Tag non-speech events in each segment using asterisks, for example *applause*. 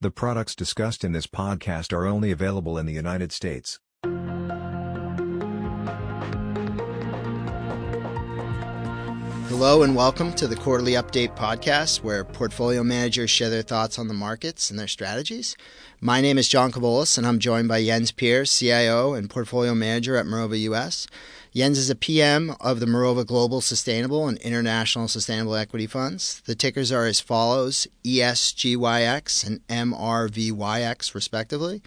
The products discussed in this podcast are only available in the United States. Hello and welcome to the Quarterly Update Podcast, where portfolio managers share their thoughts on the markets and their strategies. My name is John Kavolis, and I'm joined by Jens Peers, CIO and Portfolio Manager at Mirova US. Jens is a PM of the Mirova Global Sustainable and International Sustainable Equity Funds. The tickers are as follows ESGYX and MRVYX, respectively.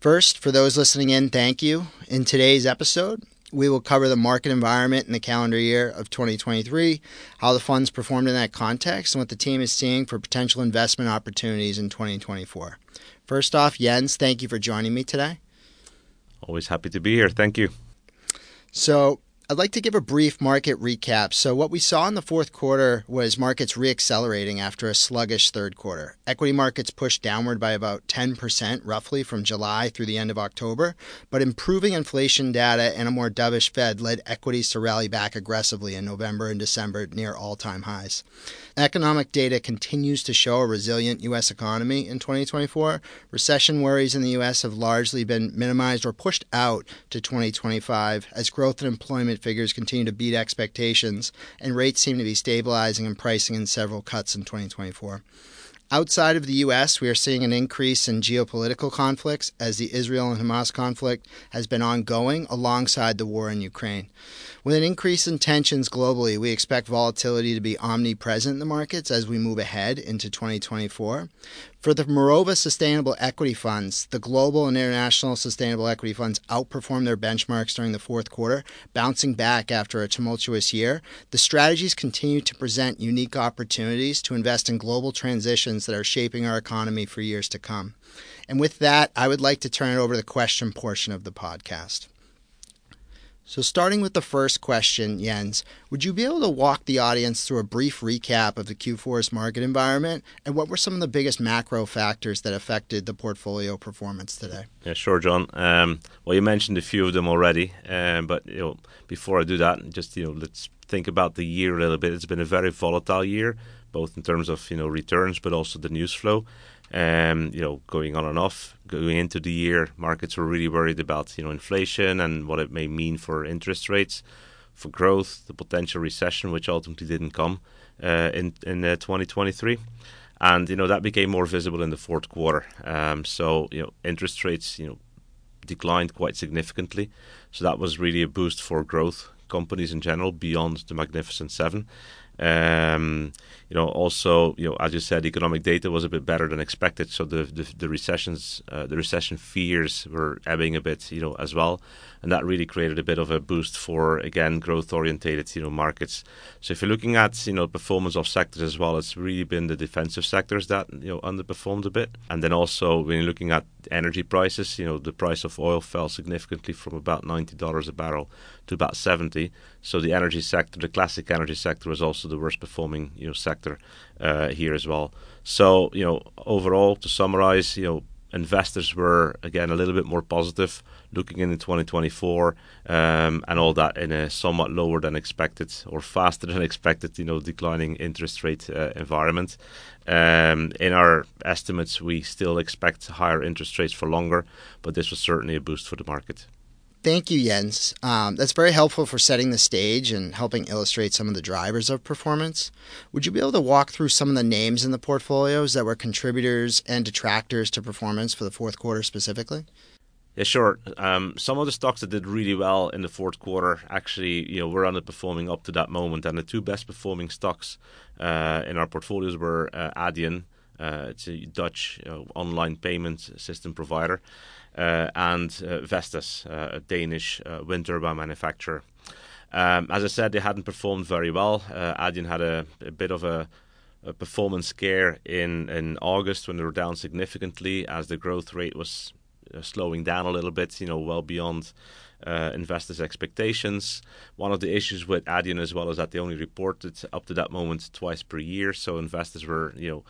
First, for those listening in, thank you. In today's episode, we will cover the market environment in the calendar year of 2023, how the funds performed in that context, and what the team is seeing for potential investment opportunities in 2024. First off, Jens, thank you for joining me today. Always happy to be here. Thank you. So, I'd like to give a brief market recap. So, what we saw in the fourth quarter was markets reaccelerating after a sluggish third quarter. Equity markets pushed downward by about 10% roughly from July through the end of October, but improving inflation data and a more dovish Fed led equities to rally back aggressively in November and December near all time highs. Economic data continues to show a resilient U.S. economy in 2024. Recession worries in the U.S. have largely been minimized or pushed out to 2025 as growth and employment figures continue to beat expectations, and rates seem to be stabilizing and pricing in several cuts in 2024. Outside of the U.S., we are seeing an increase in geopolitical conflicts as the Israel and Hamas conflict has been ongoing alongside the war in Ukraine. With an increase in tensions globally, we expect volatility to be omnipresent in the markets as we move ahead into 2024. For the Mirova Sustainable Equity Funds, the global and international sustainable equity funds outperformed their benchmarks during the fourth quarter, bouncing back after a tumultuous year. The strategies continue to present unique opportunities to invest in global transitions that are shaping our economy for years to come. And with that, I would like to turn it over to the question portion of the podcast. So, starting with the first question, Jens, would you be able to walk the audience through a brief recap of the Q4's market environment and what were some of the biggest macro factors that affected the portfolio performance today? Yeah, sure, John. Um, well, you mentioned a few of them already, um, but you know, before I do that, just you know, let's think about the year a little bit. It's been a very volatile year, both in terms of you know returns, but also the news flow um, you know, going on and off. Going into the year, markets were really worried about, you know, inflation and what it may mean for interest rates, for growth, the potential recession, which ultimately didn't come uh, in in uh, 2023, and you know that became more visible in the fourth quarter. Um, so you know, interest rates, you know, declined quite significantly. So that was really a boost for growth companies in general beyond the Magnificent Seven. Um, you know, also, you know, as you said, economic data was a bit better than expected, so the the, the recessions, uh, the recession fears were ebbing a bit, you know, as well, and that really created a bit of a boost for again growth-orientated, you know, markets. So if you're looking at you know performance of sectors as well, it's really been the defensive sectors that you know underperformed a bit, and then also when you're looking at energy prices, you know, the price of oil fell significantly from about ninety dollars a barrel to about seventy. So the energy sector, the classic energy sector, was also the worst performing you know sector uh, here as well. So you know overall, to summarize, you know investors were again a little bit more positive looking into 2024 um, and all that in a somewhat lower than expected or faster *laughs* than expected you know declining interest rate uh, environment um, in our estimates we still expect higher interest rates for longer but this was certainly a boost for the market Thank you, Jens. Um, that's very helpful for setting the stage and helping illustrate some of the drivers of performance. Would you be able to walk through some of the names in the portfolios that were contributors and detractors to performance for the fourth quarter specifically? Yeah, sure. Um, some of the stocks that did really well in the fourth quarter actually, you know, were underperforming up to that moment, and the two best performing stocks uh, in our portfolios were uh, Adyen. Uh, it's a Dutch uh, online payment system provider, uh, and uh, Vestas, uh, a Danish wind turbine manufacturer. Um, as I said, they hadn't performed very well. Adyen had a, a bit of a, a, performance scare in, in August when they were down significantly as the growth rate was slowing down a little bit, you know, well beyond uh, investors' expectations. One of the issues with Adyen as well is that they only reported up to that moment twice per year, so investors were, you know,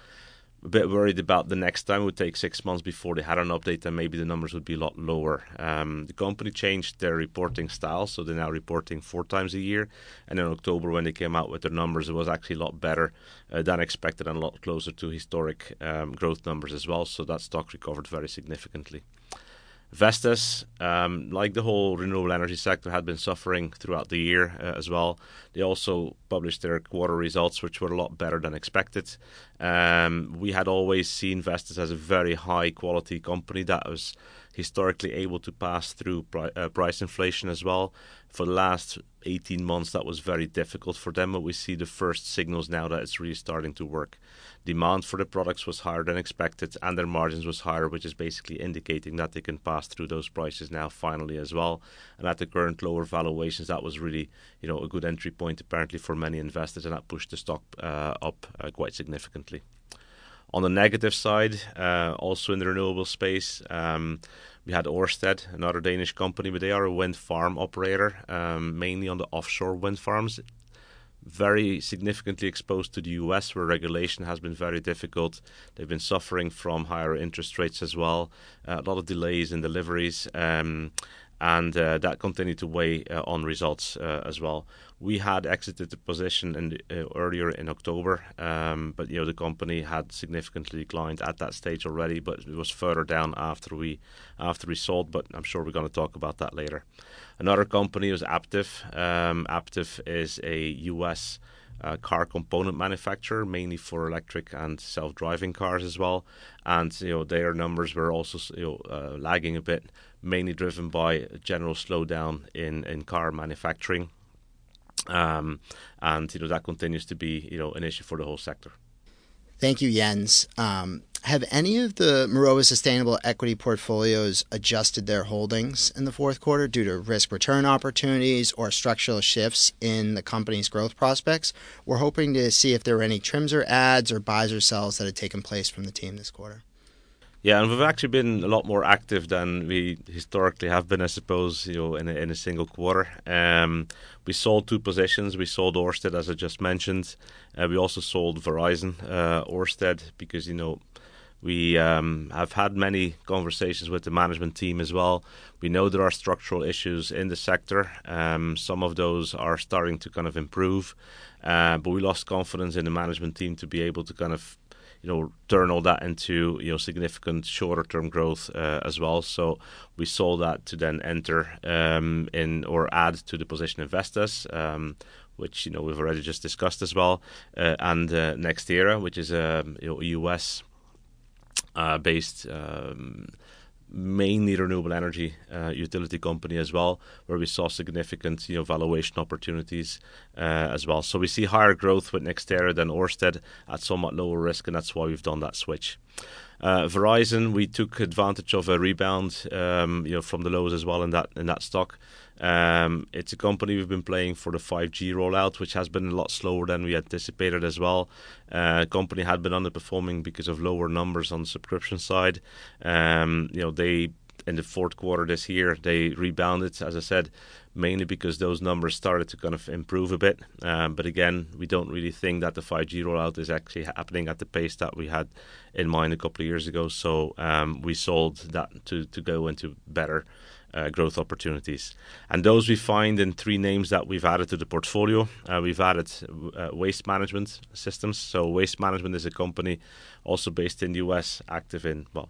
a bit worried about the next time. It would take six months before they had an update, and maybe the numbers would be a lot lower. Um, the company changed their reporting style, so they're now reporting four times a year. And in October, when they came out with their numbers, it was actually a lot better uh, than expected and a lot closer to historic um, growth numbers as well. So that stock recovered very significantly. Vestas, um, like the whole renewable energy sector, had been suffering throughout the year uh, as well. They also published their quarter results, which were a lot better than expected. Um, we had always seen Vestas as a very high quality company that was historically able to pass through uh, price inflation as well. For the last 18 months, that was very difficult for them, but we see the first signals now that it's really starting to work. Demand for the products was higher than expected, and their margins was higher, which is basically indicating that they can pass through those prices now finally as well. And at the current lower valuations, that was really you know a good entry point apparently for many investors, and that pushed the stock uh, up uh, quite significantly. On the negative side, uh, also in the renewable space, um, we had Ørsted, another Danish company, but they are a wind farm operator, um, mainly on the offshore wind farms. Very significantly exposed to the US, where regulation has been very difficult. They've been suffering from higher interest rates as well, uh, a lot of delays in deliveries. Um, and uh, that continued to weigh uh, on results uh, as well. We had exited the position in uh, earlier in October, um, but you know the company had significantly declined at that stage already. But it was further down after we after we sold. But I'm sure we're going to talk about that later. Another company was Aptiv. Um, Aptiv is a U.S. Uh, car component manufacturer, mainly for electric and self-driving cars as well. And you know their numbers were also you know uh, lagging a bit, mainly driven by a general slowdown in in car manufacturing. Um, and you know that continues to be you know an issue for the whole sector. Thank you, Jens. Um, have any of the Mirova sustainable equity portfolios adjusted their holdings in the fourth quarter due to risk return opportunities or structural shifts in the company's growth prospects? We're hoping to see if there were any trims or adds or buys or sells that had taken place from the team this quarter. Yeah, and we've actually been a lot more active than we historically have been, I suppose, you know, in a, in a single quarter. Um, we sold two positions. We sold Ørsted, as I just mentioned. Uh, we also sold Verizon, uh, Ørsted, because, you know, we um, have had many conversations with the management team as well. We know there are structural issues in the sector. Um, some of those are starting to kind of improve, uh, but we lost confidence in the management team to be able to kind of you know turn all that into you know significant shorter term growth uh, as well. So we sold that to then enter um, in or add to the position in Vestas. Um, which you know we've already just discussed as well, uh, and uh, NextEra, which is a you know, US uh, based um, mainly renewable energy uh, utility company as well, where we saw significant you know valuation opportunities uh, as well. So we see higher growth with NextEra than Ørsted at somewhat lower risk, and that's why we've done that switch. Uh, Verizon, we took advantage of a rebound, um, you know, from the lows as well in that in that stock. Um, it's a company we've been playing for the 5G rollout, which has been a lot slower than we anticipated as well. Uh, company had been underperforming because of lower numbers on the subscription side. Um, you know, they in the fourth quarter this year they rebounded, as I said, mainly because those numbers started to kind of improve a bit. Um, but again, we don't really think that the 5G rollout is actually happening at the pace that we had in mind a couple of years ago. So um, we sold that to to go into better uh, growth opportunities. And those we find in three names that we've added to the portfolio. Uh, we've added uh, Waste Management Systems. So, Waste Management is a company also based in the US, active in, well,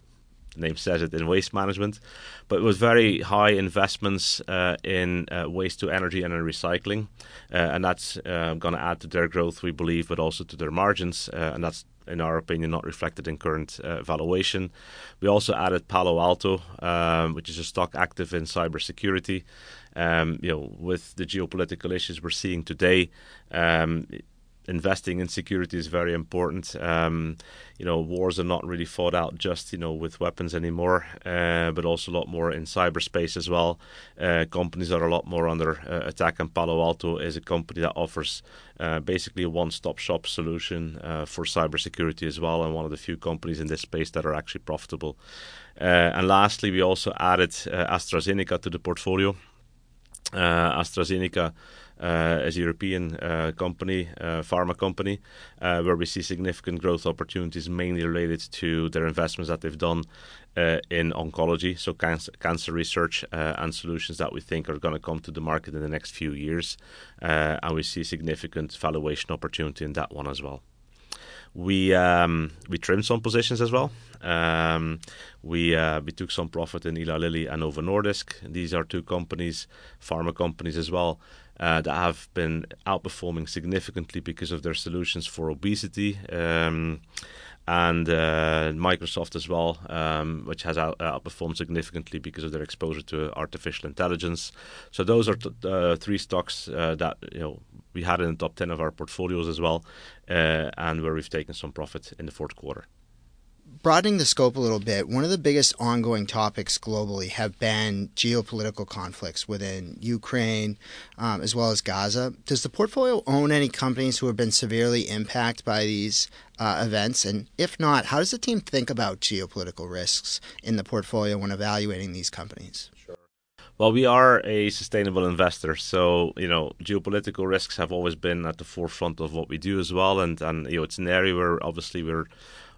name says it, in waste management, but with very high investments uh, in uh, waste to energy and in recycling. Uh, and that's going to add to their growth, we believe, but also to their margins. and that's in our opinion, not reflected in current uh, valuation. We also added Palo Alto, um, which is a stock active in cybersecurity. Um, you know, with the geopolitical issues we're seeing today, um, investing in security is very important. Um, you know, wars are not really fought out just you know with weapons anymore, uh, but also a lot more in cyberspace as well. Uh, companies are a lot more under uh, attack, and Palo Alto is a company that offers uh, basically a one-stop shop solution uh, for cybersecurity as well, and one of the few companies in this space that are actually profitable. Uh, and lastly, we also added AstraZeneca to the portfolio. AstraZeneca uh, as a European uh, company, uh, pharma company, uh, where we see significant growth opportunities, mainly related to their investments that they've done uh, in oncology, so cancer, research uh, and solutions that we think are going to come to the market in the next few years, and we see significant valuation opportunity in that one as well. We um, we trimmed some positions as well. Um, we uh, we took some profit in Eli Lilly and Novo Nordisk. These are two companies, pharma companies as well, uh, that have been outperforming significantly because of their solutions for obesity. Um, and uh, Microsoft as well, um, which has out, outperformed significantly because of their exposure to artificial intelligence. So those are t- uh, three stocks uh, that you know we had in the top ten of our portfolios as well, uh, and where we've taken some profit in the fourth quarter broadening the scope a little bit, one of the biggest ongoing topics globally have been geopolitical conflicts within Ukraine um, as well as Gaza. Does the portfolio own any companies who have been severely impacted by these uh, events? And if not, how does the team think about geopolitical risks in the portfolio when evaluating these companies? Well, we are a sustainable investor, so you know geopolitical risks have always been at the forefront of what we do as well, and and you know it's an area where obviously we're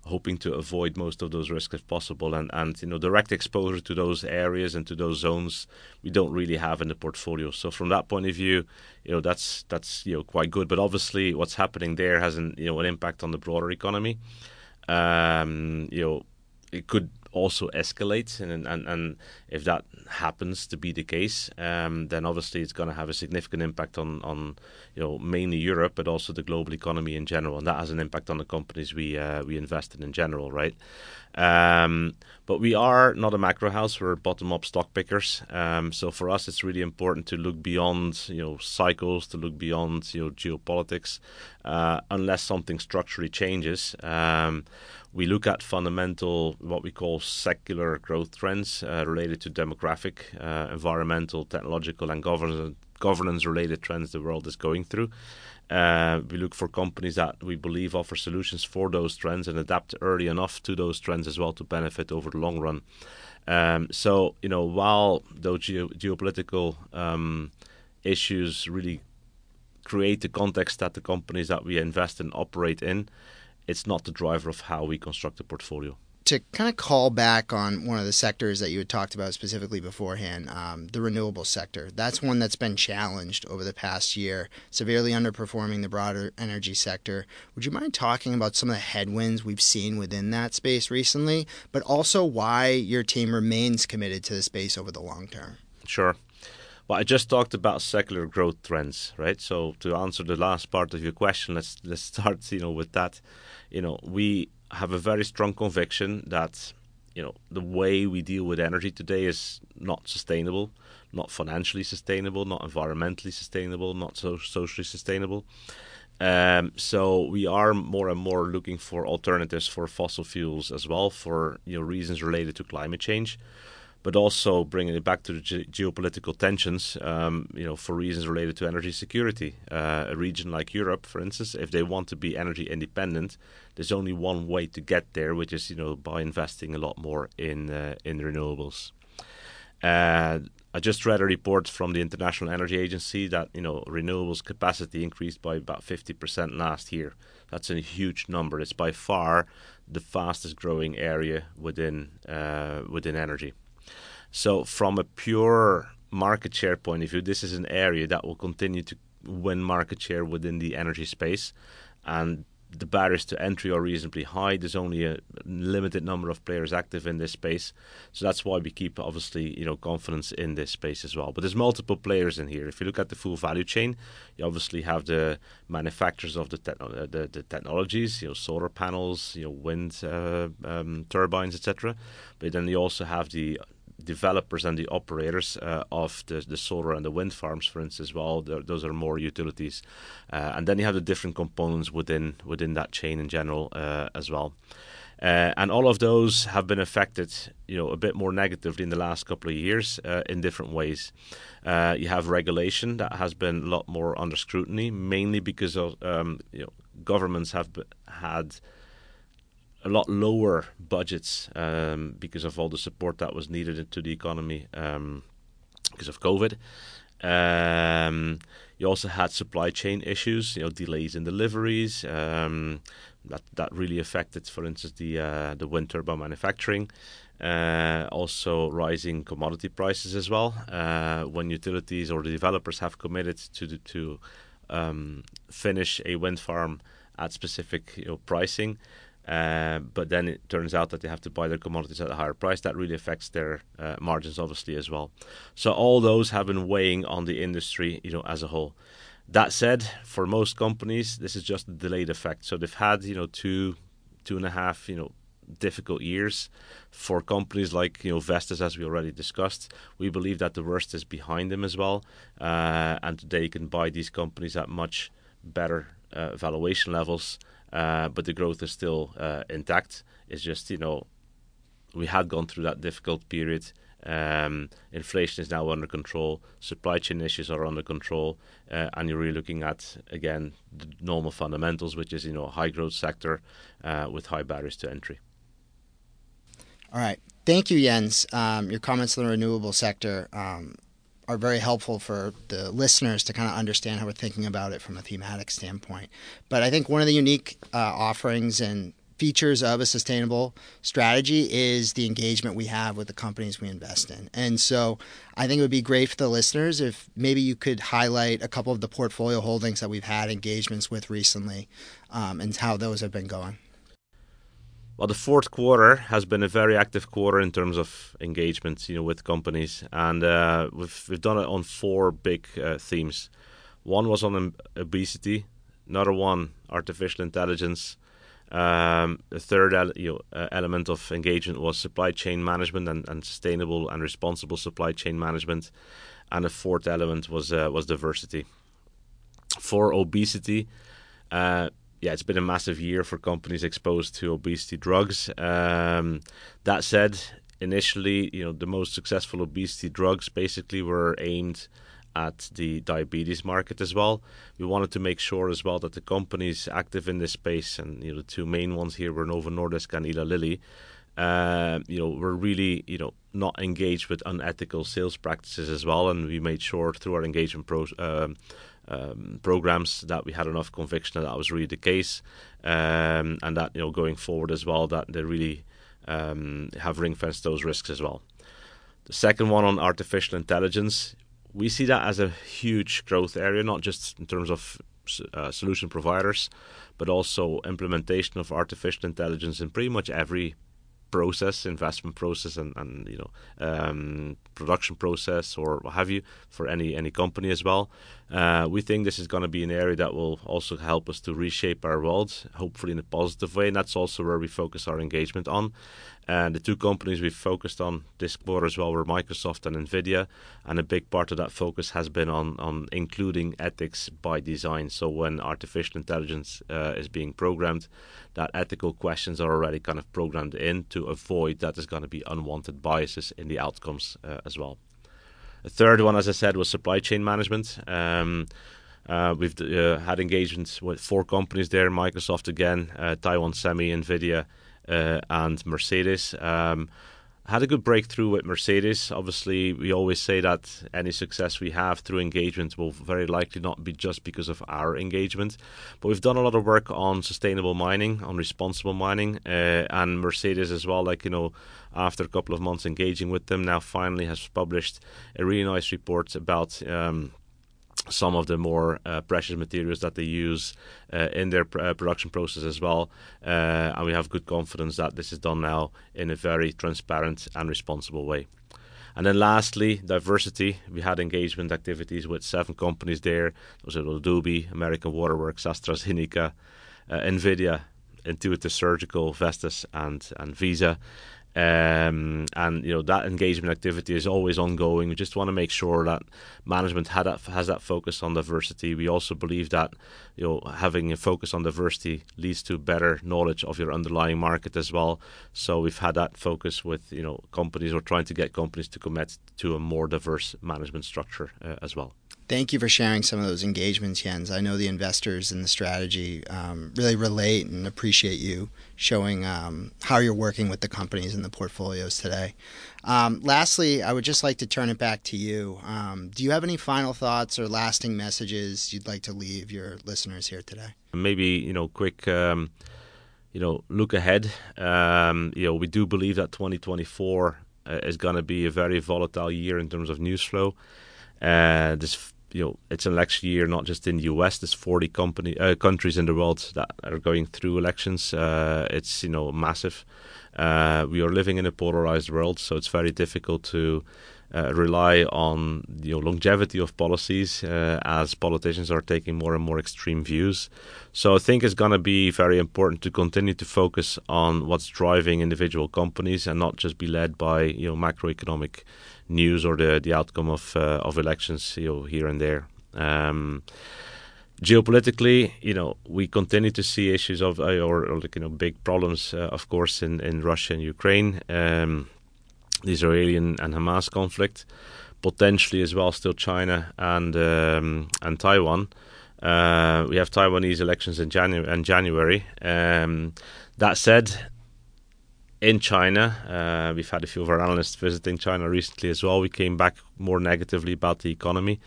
hoping to avoid most of those risks if possible. And, and you know, direct exposure to those areas and to those zones we don't really have in the portfolio. So from that point of view, you know, that's that's you know quite good. But obviously, what's happening there has an you know an impact on the broader economy. Um, you know, it could also escalate, and, and, and if that happens to be the case, um, then obviously it's going to have a significant impact on, on you know mainly Europe, but also the global economy in general, and that has an impact on the companies we uh, we invest in in general, right? Um, but we are not a macro house; we're bottom-up stock pickers. Um, so for us, it's really important to look beyond you know cycles, to look beyond you know geopolitics, uh, unless something structurally changes. We look at fundamental, what we call secular growth trends uh, related to demographic, uh, environmental, technological, and governance governance related trends the world is going through. Uh, we look for companies that we believe offer solutions for those trends and adapt early enough to those trends as well to benefit over the long run. Um, so, you know, while those geo- geopolitical um, issues really create the context that the companies that we invest in operate in, it's not the driver of how we construct a portfolio. To kind of call back on one of the sectors that you had talked about specifically beforehand, um, the renewable sector. That's one that's been challenged over the past year, severely underperforming the broader energy sector. Would you mind talking about some of the headwinds we've seen within that space recently, but also why your team remains committed to the space over the long term? Sure. Well, I just talked about secular growth trends, right? So to answer the last part of your question, let's let's start, you know, with that you know, we have a very strong conviction that you know the way we deal with energy today is not sustainable, not financially sustainable, not environmentally sustainable, not so socially sustainable. Um, so we are more and more looking for alternatives for fossil fuels as well for you know reasons related to climate change but also bringing it back to the ge- geopolitical tensions, um, you know, for reasons related to energy security. Uh, a region like Europe, for instance, if they want to be energy independent, there's only one way to get there, which is, you know, by investing a lot more in uh, in renewables. Uh, I just read a report from the International Energy Agency that you know renewables capacity increased by about 50% last year. That's a huge number. It's by far the fastest growing area within uh, within energy. So, from a pure market share point of view, this is an area that will continue to win market share within the energy space. And the barriers to entry are reasonably high. There's only a limited number of players active in this space, so that's why we keep obviously you know confidence in this space as well. But there's multiple players in here. If you look at the full value chain, you obviously have the manufacturers of the uh, the, the, technologies, you know, solar panels, you know, wind uh, um, turbines, etc. But then you also have the developers and the operators uh, of the, the solar and the wind farms, for instance, well, those are more utilities. Uh, and then you have the different components within within that chain in general uh, as well. Uh, and all of those have been affected, you know, a bit more negatively in the last couple of years uh, in different ways. Uh, you have regulation that has been a lot more under scrutiny, mainly because of um, you know governments have had a lot lower budgets um, because of all the support that was needed into the economy um, because of COVID. Um, you also had supply chain issues, you know, delays in deliveries. Um, that that really affected, for instance, the uh, the wind turbine manufacturing. Uh, also, rising commodity prices as well. Uh, when utilities or the developers have committed to to um, finish a wind farm at specific you know, pricing, uh, but then it turns out that they have to buy their commodities at a higher price. That really affects their uh, margins, obviously, as well. So all those have been weighing on the industry, you know, as a whole. That said, for most companies, this is just a delayed effect. So they've had, you know, two, two and a half, you know, difficult years. For companies like, you know, Vestas, as we already discussed, we believe that the worst is behind them as well, uh, and they can buy these companies at much better uh, valuation levels. Uh, but the growth is still uh, intact. It's just you know we had gone through that difficult period. Um, inflation is now under control. Supply chain issues are under control, uh, and you're really looking at again the normal fundamentals, which is you know a high growth sector uh, with high barriers to entry. All right, thank you, Jens. Um, your comments on the renewable sector um, are very helpful for the listeners to kind of understand how we're thinking about it from a thematic standpoint. But I think one of the unique uh, offerings and features of a sustainable strategy is the engagement we have with the companies we invest in. And so I think it would be great for the listeners if maybe you could highlight a couple of the portfolio holdings that we've had engagements with recently um, and how those have been going. Well, the fourth quarter has been a very active quarter in terms of engagement, you know, with companies, and uh, we've we've done it on four big uh, themes. One was on obesity, another one artificial intelligence. Um, the third you know, uh, element of engagement was supply chain management and, and sustainable and responsible supply chain management, and the fourth element was uh, was diversity. For obesity, uh, yeah, it's been a massive year for companies exposed to obesity drugs. Um, that said, initially, you know, the most successful obesity drugs basically were aimed at the diabetes market as well. We wanted to make sure as well that the companies active in this space, and you know, the two main ones here were Novo Nordisk and Eli Lilly. Uh, you know, were really you know not engaged with unethical sales practices as well, and we made sure through our engagement pro, um, um, programs that we had enough conviction that that was really the case, um, and that you know going forward as well that they really um, have ring fenced those risks as well. The second one on artificial intelligence, we see that as a huge growth area, not just in terms of uh, solution providers, but also implementation of artificial intelligence in pretty much every process, investment process, and, and you know um, production process or what have you for any any company as well. Uh, we think this is going to be an area that will also help us to reshape our world, hopefully in a positive way, and that's also where we focus our engagement on. And the two companies we've focused on this quarter as well were Microsoft and Nvidia, and a big part of that focus has been on on including ethics by design. So when artificial intelligence uh, is being programmed, that ethical questions are already kind of programmed in to avoid that there's going to be unwanted biases in the outcomes uh, as well. The third one, as I said, was supply chain management. Um, uh, we've uh, had engagements with four companies there: Microsoft again, uh, Taiwan Semi, Nvidia, uh, and Mercedes. Um, had a good breakthrough with Mercedes. Obviously, we always say that any success we have through engagement will very likely not be just because of our engagement. But we've done a lot of work on sustainable mining, on responsible mining, uh, and Mercedes as well. Like, you know, after a couple of months engaging with them, now finally has published a really nice report about. Um, some of the more uh, precious materials that they use uh, in their pr- uh, production process as well. Uh, and we have good confidence that this is done now in a very transparent and responsible way. And then lastly, diversity. We had engagement activities with seven companies there. Those are Adobe, American Waterworks, AstraZeneca, uh, NVIDIA, Intuitive Surgical, Vestas, and, and Visa. Um, and you know that engagement activity is always ongoing. We just want to make sure that management that, has that focus on diversity. We also believe that you know having a focus on diversity leads to better knowledge of your underlying market as well. So we've had that focus with you know companies or trying to get companies to commit to a more diverse management structure uh, as well. Thank you for sharing some of those engagements, Jens. I know the investors and the strategy um, really relate and appreciate you showing um, how you're working with the companies and the portfolios today. Um, lastly, I would just like to turn it back to you. Um, do you have any final thoughts or lasting messages you'd like to leave your listeners here today? Maybe you know, quick. Um, you know, look ahead. Um, you know, we do believe that 2024 uh, is going to be a very volatile year in terms of news flow. Uh, this you know it's an election year not just in the US there's 40 company uh, countries in the world that are going through elections. Uh, it's you know massive. Uh, we are living in a polarized world so it's very difficult to uh, rely on you know longevity of policies uh, as politicians are taking more and more extreme views so I think it's going to be very important to continue to focus on what's driving individual companies and not just be led by you know macroeconomic news or the the outcome of uh, of elections, you know, here and there. Um, geopolitically, you know, we continue to see issues of uh, or, or you know big problems, uh, of course, in in Russia and Ukraine. Um, the Israeli and, and, Hamas conflict, potentially as well, still China and um, and Taiwan. Uh, we have Taiwanese elections in January. In January. Um, that said, in China. Uh, we've had a few of our analysts visiting China recently as well. We came back more negatively about the economy.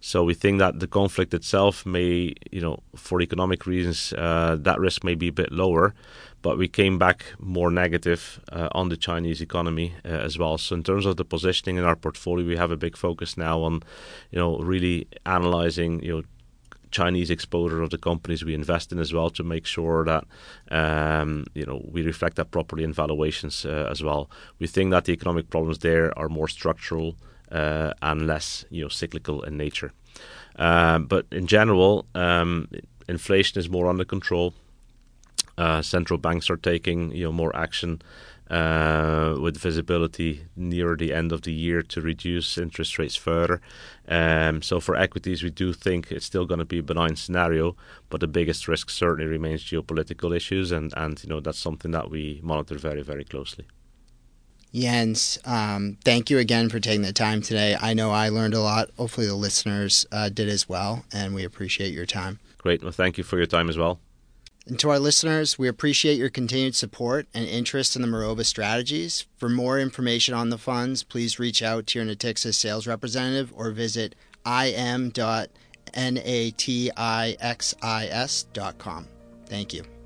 So we think that the conflict itself may, you know, for economic reasons, uh, that risk may be a bit lower. But we came back more negative uh, on the Chinese economy uh, as well. So in terms of the positioning in our portfolio, we have a big focus now on, you know, really analyzing, you know, Chinese exposure of the companies we invest in as well to make sure that um, you know we reflect that properly in valuations uh, as well. We think that the economic problems there are more structural uh, and less you know cyclical in nature. Um, but in general, um, inflation is more under control. Uh, central banks are taking you know more action uh, with visibility near the end of the year to reduce interest rates further. Um, so for equities, we do think it's still going to be a benign scenario, but the biggest risk certainly remains geopolitical issues, and and you know that's something that we monitor very very closely. Jens, um, thank you again for taking the time today. I know I learned a lot. Hopefully, the listeners uh, did as well, and we appreciate your time. Great. Well, thank you for your time as well. And to our listeners, we appreciate your continued support and interest in the Mirova strategies. For more information on the funds, please reach out to your Natixis sales representative or visit im.natixis.com. Thank you.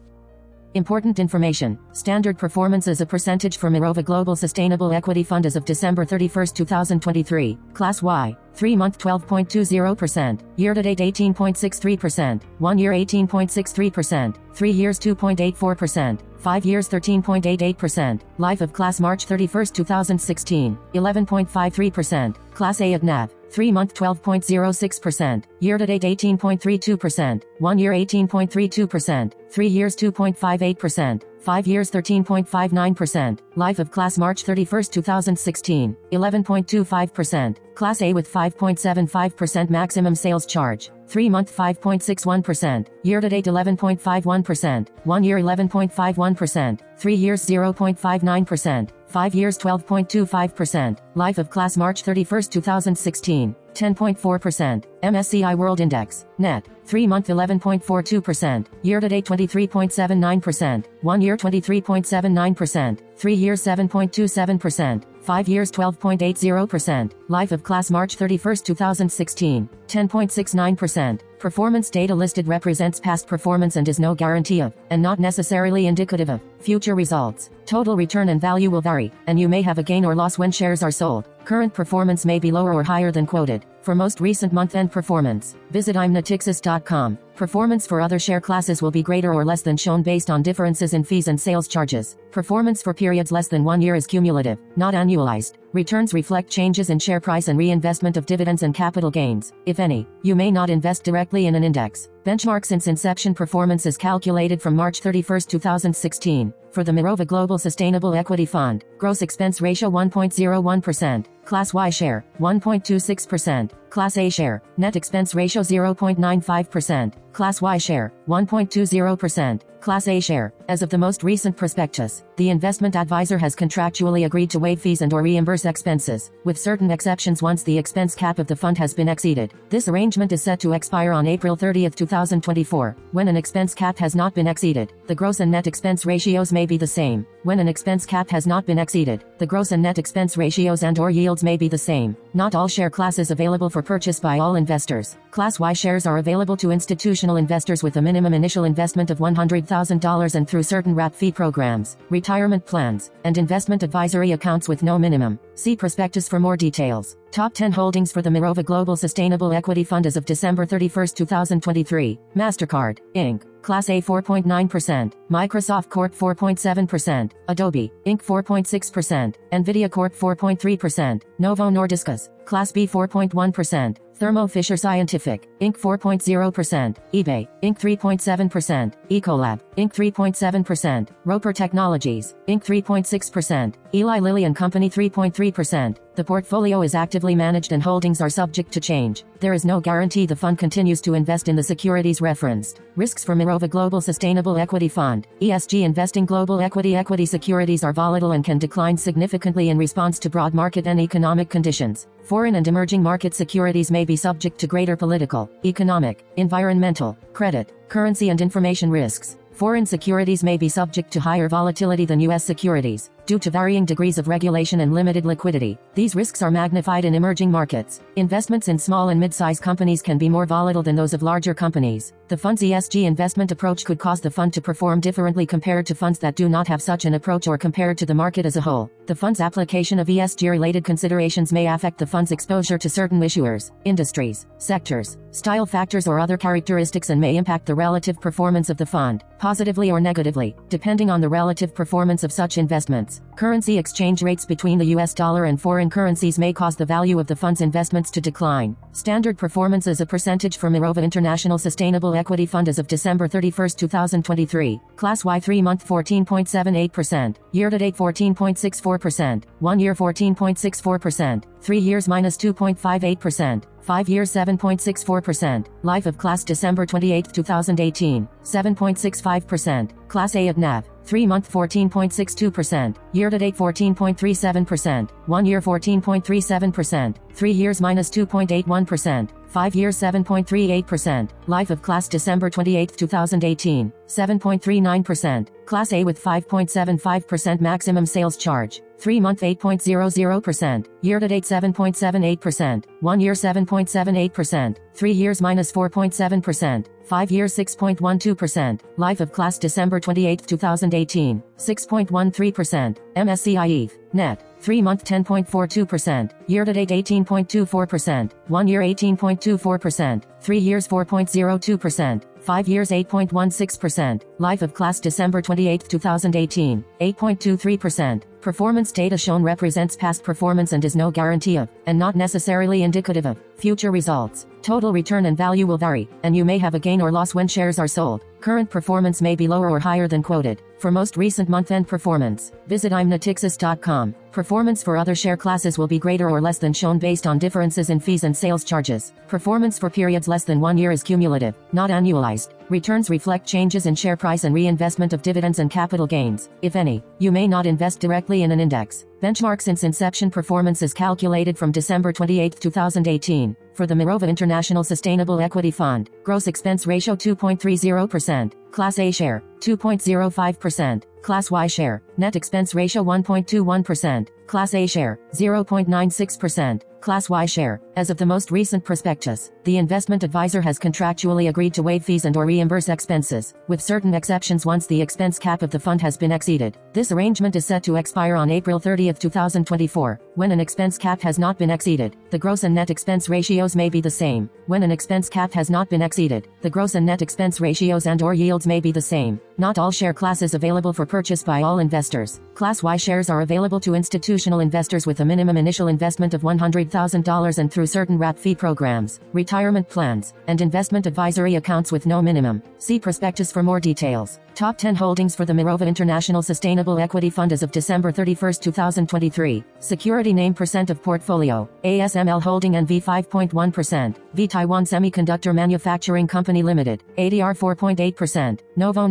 Important information. Standard performance is a percentage for Mirova Global Sustainable Equity Fund as of December 31, 2023. Class Y. 3 month 12.20%. Year to date 18.63%. 1 year 18.63%. 3 years 2.84%. 5 years 13.88%. Life of class March 31, 2016. 11.53%. Class A of NAV. 3 month 12.06%, year to date 18.32%, 1 year 18.32%, 3 years 2.58%, 5 years 13.59%, life of class March 31, 2016, 11.25%, class A with 5.75% maximum sales charge, 3 month 5.61%, year to date 11.51%, 1 year 11.51%, 3 years 0.59%, 5 years 12.25%, life of class March 31, 2016, 10.4%, MSCI World Index, net, 3 month 11.42%, year to date 23.79%, 1 year 23.79%, 3 years 7.27%, 5 years 12.80%, life of class March 31, 2016, 10.69%. Performance data listed represents past performance and is no guarantee of, and not necessarily indicative of, future results. Total return and value will vary, and you may have a gain or loss when shares are sold. Current performance may be lower or higher than quoted. For most recent month-end performance, visit imnatixis.com. Performance for other share classes will be greater or less than shown based on differences in fees and sales charges. Performance for periods less than one year is cumulative, not annualized. Returns reflect changes in share price and reinvestment of dividends and capital gains, if any. You may not invest directly in an index. Benchmark since inception performance is calculated from March 31, 2016. For the Mirova Global Sustainable Equity Fund, gross expense ratio 1.01%, Class Y share 1.26%, Class A share, net expense ratio 0.95%, Class Y share 1.20%, Class A share. As of the most recent prospectus, the investment advisor has contractually agreed to waive fees and or reimburse expenses, with certain exceptions once the expense cap of the fund has been exceeded. This arrangement is set to expire on April 30, 2024. When an expense cap has not been exceeded, the gross and net expense ratios may be the same. When an expense cap has not been exceeded, the gross and net expense ratios and or yields may be the same. Not all share classes available for purchase by all investors. Class Y shares are available to institutional investors with a minimum initial investment of $100,000 and through certain wrap fee programs, retirement plans, and investment advisory accounts with no minimum. See prospectus for more details. Top 10 holdings for the Mirova Global Sustainable Equity Fund as of December 31, 2023. MasterCard, Inc. Class A 4.9%, Microsoft Corp 4.7%, Adobe, Inc. 4.6%, Nvidia Corp 4.3%, Novo Nordisk's, Class B 4.1%, Thermo Fisher Scientific, Inc. 4.0%, eBay, Inc. 3.7%, Ecolab, Inc. 3.7%, Roper Technologies, Inc. 3.6%, Eli Lilly and Company 3.3%. The portfolio is actively managed and holdings are subject to change. There is no guarantee the fund continues to invest in the securities referenced. Risks for Mirova Global Sustainable Equity Fund. ESG investing global equity equity securities are volatile and can decline significantly in response to broad market and economic conditions. Foreign and emerging market securities may be subject to greater political, economic, environmental, credit, currency and information risks. Foreign securities may be subject to higher volatility than U.S. securities due to varying degrees of regulation and limited liquidity. These risks are magnified in emerging markets. Investments in small and mid-sized companies can be more volatile than those of larger companies. The fund's ESG investment approach could cause the fund to perform differently compared to funds that do not have such an approach or compared to the market as a whole. The fund's application of ESG-related considerations may affect the fund's exposure to certain issuers, industries, sectors, style factors or other characteristics and may impact the relative performance of the fund, positively or negatively, depending on the relative performance of such investments. Currency exchange rates between the US dollar and foreign currencies may cause the value of the fund's investments to decline. Standard performance as a percentage for Mirova International Sustainable Equity Fund as of December 31, 2023. Class Y 3 month 14.78%, year to date 14.64%, 1 year 14.64%, 3 years minus 2.58%. 5 years 7.64%, life of class December 28, 2018, 7.65%, class A of NAV, 3 month 14.62%, year to date 14.37%, 1 year 14.37%, 3 years minus 2.81%, 5 years 7.38%, life of class December 28, 2018, 7.39%, class A with 5.75% maximum sales charge, 3 month 8.00%, year to date 7.78%, 1 year 7.78%, 3 years minus 4.7%, 5 years 6.12%, life of class December 28, 2018, 6.13%, MSCI EAFE, net, 3 month 10.42%, year to date 18.24%, 1 year 18.24%, 3 years 4.02%, 5 years 8.16%, life of class December 28, 2018, 8.23%. Performance data shown represents past performance and is no guarantee of, and not necessarily indicative of, future results. Total return and value will vary, and you may have a gain or loss when shares are sold. Current performance may be lower or higher than quoted. For most recent month-end performance, visit imnatixis.com. Performance for other share classes will be greater or less than shown based on differences in fees and sales charges. Performance for periods less than one year is cumulative, not annualized. Returns reflect changes in share price and reinvestment of dividends and capital gains, if any. You may not invest directly in an index. Benchmark since inception performance is calculated from December 28, 2018. For the Mirova International Sustainable Equity Fund, gross expense ratio 2.30%, Class A share, 2.05%, Class Y share, net expense ratio 1.21%, Class A share, 0.96%, Class Y share. As of the most recent prospectus, the investment advisor has contractually agreed to waive fees and or reimburse expenses, with certain exceptions once the expense cap of the fund has been exceeded. This arrangement is set to expire on April 30, 2024. When an expense cap has not been exceeded, the gross and net expense ratios may be the same. When an expense cap has not been exceeded, the gross and net expense ratios and or yields may be the same. Not all share classes available for purchase by all investors. Class Y shares are available to institutional investors with a minimum initial investment of $100,000 and through certain wrap fee programs, retirement plans, and investment advisory accounts with no minimum. See prospectus for more details. Top 10 holdings for the Mirova International Sustainable Equity Fund as of December 31, 2023. Security name percent of portfolio. ASML Holding NV 5.1%. V Taiwan Semiconductor Manufacturing Company Limited. ADR 4.8%. Novo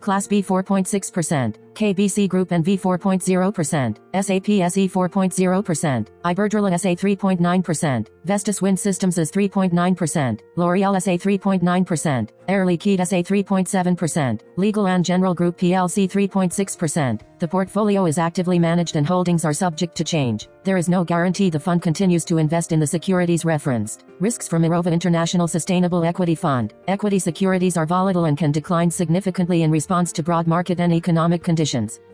Class B 4.6%, KBC Group NV 4.0%, SAP SE 4.0%, Iberdrola SA 3.9%, Vestas Wind Systems is 3.9%, L'Oreal SA 3.9%, Air Liquide SA 3.7%, Legal and General Group PLC 3.6%. The portfolio is actively managed and holdings are subject to change. There is no guarantee the fund continues to invest in the securities referenced. Risks for Mirova International Sustainable Equity Fund. Equity securities are volatile and can decline significantly in response to broad market and economic conditions.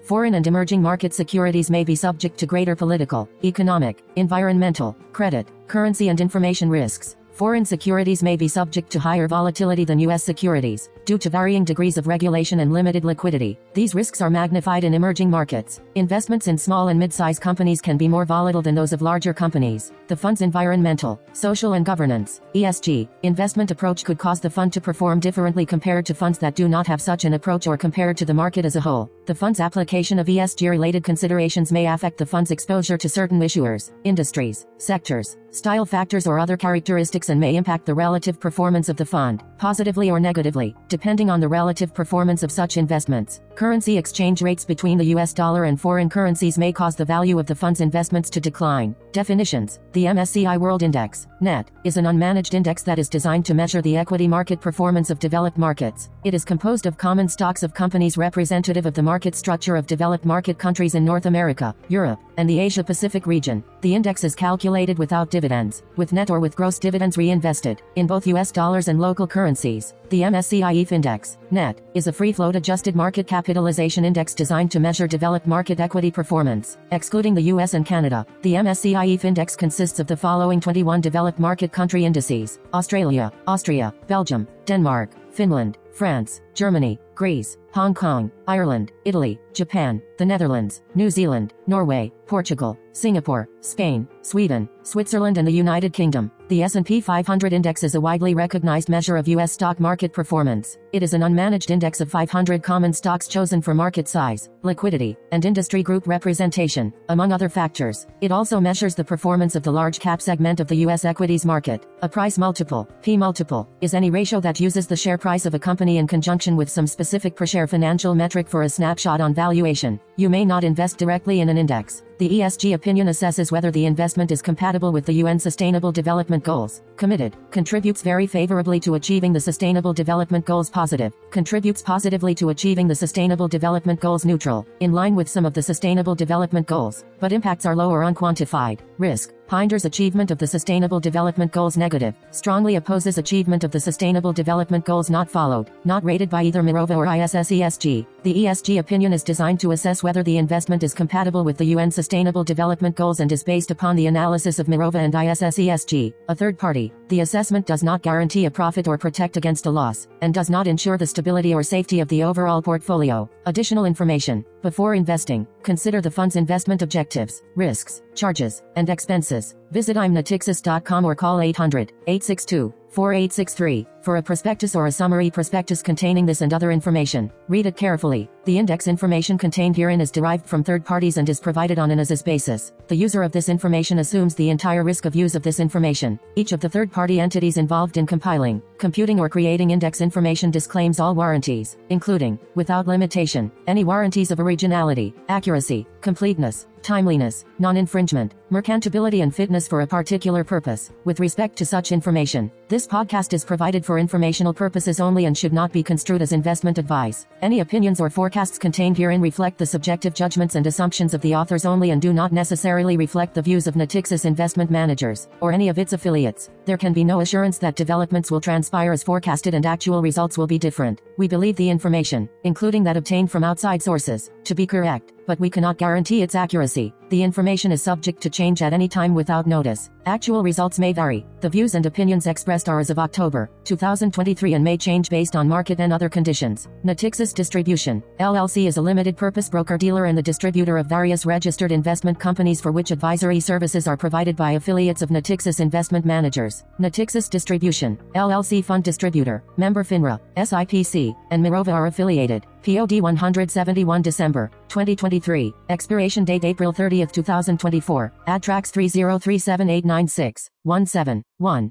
Foreign and emerging market securities may be subject to greater political, economic, environmental, credit, currency and information risks. Foreign securities may be subject to higher volatility than U.S. securities, due to varying degrees of regulation and limited liquidity. These risks are magnified in emerging markets. Investments in small and mid-sized companies can be more volatile than those of larger companies. The fund's environmental, social and governance, ESG, investment approach could cause the fund to perform differently compared to funds that do not have such an approach or compared to the market as a whole. The fund's application of ESG-related considerations may affect the fund's exposure to certain issuers, industries, sectors, style factors or other characteristics and may impact the relative performance of the fund, positively or negatively, depending on the relative performance of such investments. Currency exchange rates between the US dollar and foreign currencies may cause the value of the fund's investments to decline. Definitions The MSCI World Index, NET, is an unmanaged index that is designed to measure the equity market performance of developed markets. It is composed of common stocks of companies representative of the market structure of developed market countries in North America, Europe, and the Asia Pacific region. The index is calculated without dividends, with net or with gross dividends reinvested, in both US dollars and local currencies. The MSCI EAFE Index, NET, is a free float adjusted market capitalization index designed to measure developed market equity performance. Excluding the US and Canada, the MSCI EAFE Index consists of the following 21 developed market country indices Australia, Austria, Belgium, Denmark, Finland, France, Germany, Greece, Hong Kong, Ireland, Italy, Japan, the Netherlands, New Zealand, Norway, Portugal, Singapore, Spain, Sweden, Switzerland and the United Kingdom. The S&P 500 index is a widely recognized measure of US stock market performance. It is an unmanaged index of 500 common stocks chosen for market size, liquidity, and industry group representation, among other factors. It also measures the performance of the large cap segment of the US equities market. A price multiple, P multiple, is any ratio that uses the share price of a company in conjunction with some specific per share financial metric for a snapshot on valuation. You may not invest directly in an index. The ESG opinion assesses whether the investment is compatible with the UN Sustainable Development Goals. Committed. Contributes very favorably to achieving the Sustainable Development Goals positive. Contributes positively to achieving the Sustainable Development Goals neutral. In line with some of the Sustainable Development Goals. But impacts are low or unquantified. Risk. Pinder's achievement of the Sustainable Development Goals negative, strongly opposes achievement of the Sustainable Development Goals not followed, not rated by either Mirova or ISS ESG. The ESG opinion is designed to assess whether the investment is compatible with the UN Sustainable Development Goals and is based upon the analysis of Mirova and ISS ESG, a third party. The assessment does not guarantee a profit or protect against a loss, and does not ensure the stability or safety of the overall portfolio. Additional information. Before investing, consider the fund's investment objectives, risks, charges, and expenses. Visit imnatixis.com or call 800 862 4863 for a prospectus or a summary prospectus containing this and other information. Read it carefully. The index information contained herein is derived from third parties and is provided on an as-is basis. The user of this information assumes the entire risk of use of this information. Each of the third-party entities involved in compiling, computing or creating index information disclaims all warranties, including, without limitation, any warranties of originality, accuracy, completeness, timeliness, non-infringement, merchantability and fitness for a particular purpose. With respect to such information, this podcast is provided for informational purposes only and should not be construed as investment advice. Any opinions or forecasts contained herein reflect the subjective judgments and assumptions of the authors only and do not necessarily reflect the views of Natixis Investment Managers, or any of its affiliates. There can be no assurance that developments will transpire as forecasted and actual results will be different. We believe the information, including that obtained from outside sources, to be correct, but we cannot guarantee its accuracy. The information is subject to change at any time without notice. Actual results may vary. The views and opinions expressed are as of October 2023 and may change based on market and other conditions. Natixis Distribution, LLC is a limited purpose broker dealer and the distributor of various registered investment companies for which advisory services are provided by affiliates of Natixis Investment Managers. Natixis Distribution, LLC Fund Distributor, Member FINRA, SIPC, and Mirova are affiliated. POD 171 December 2023. Expiration date April 30, 2024. Adtrax 3037896 17 1.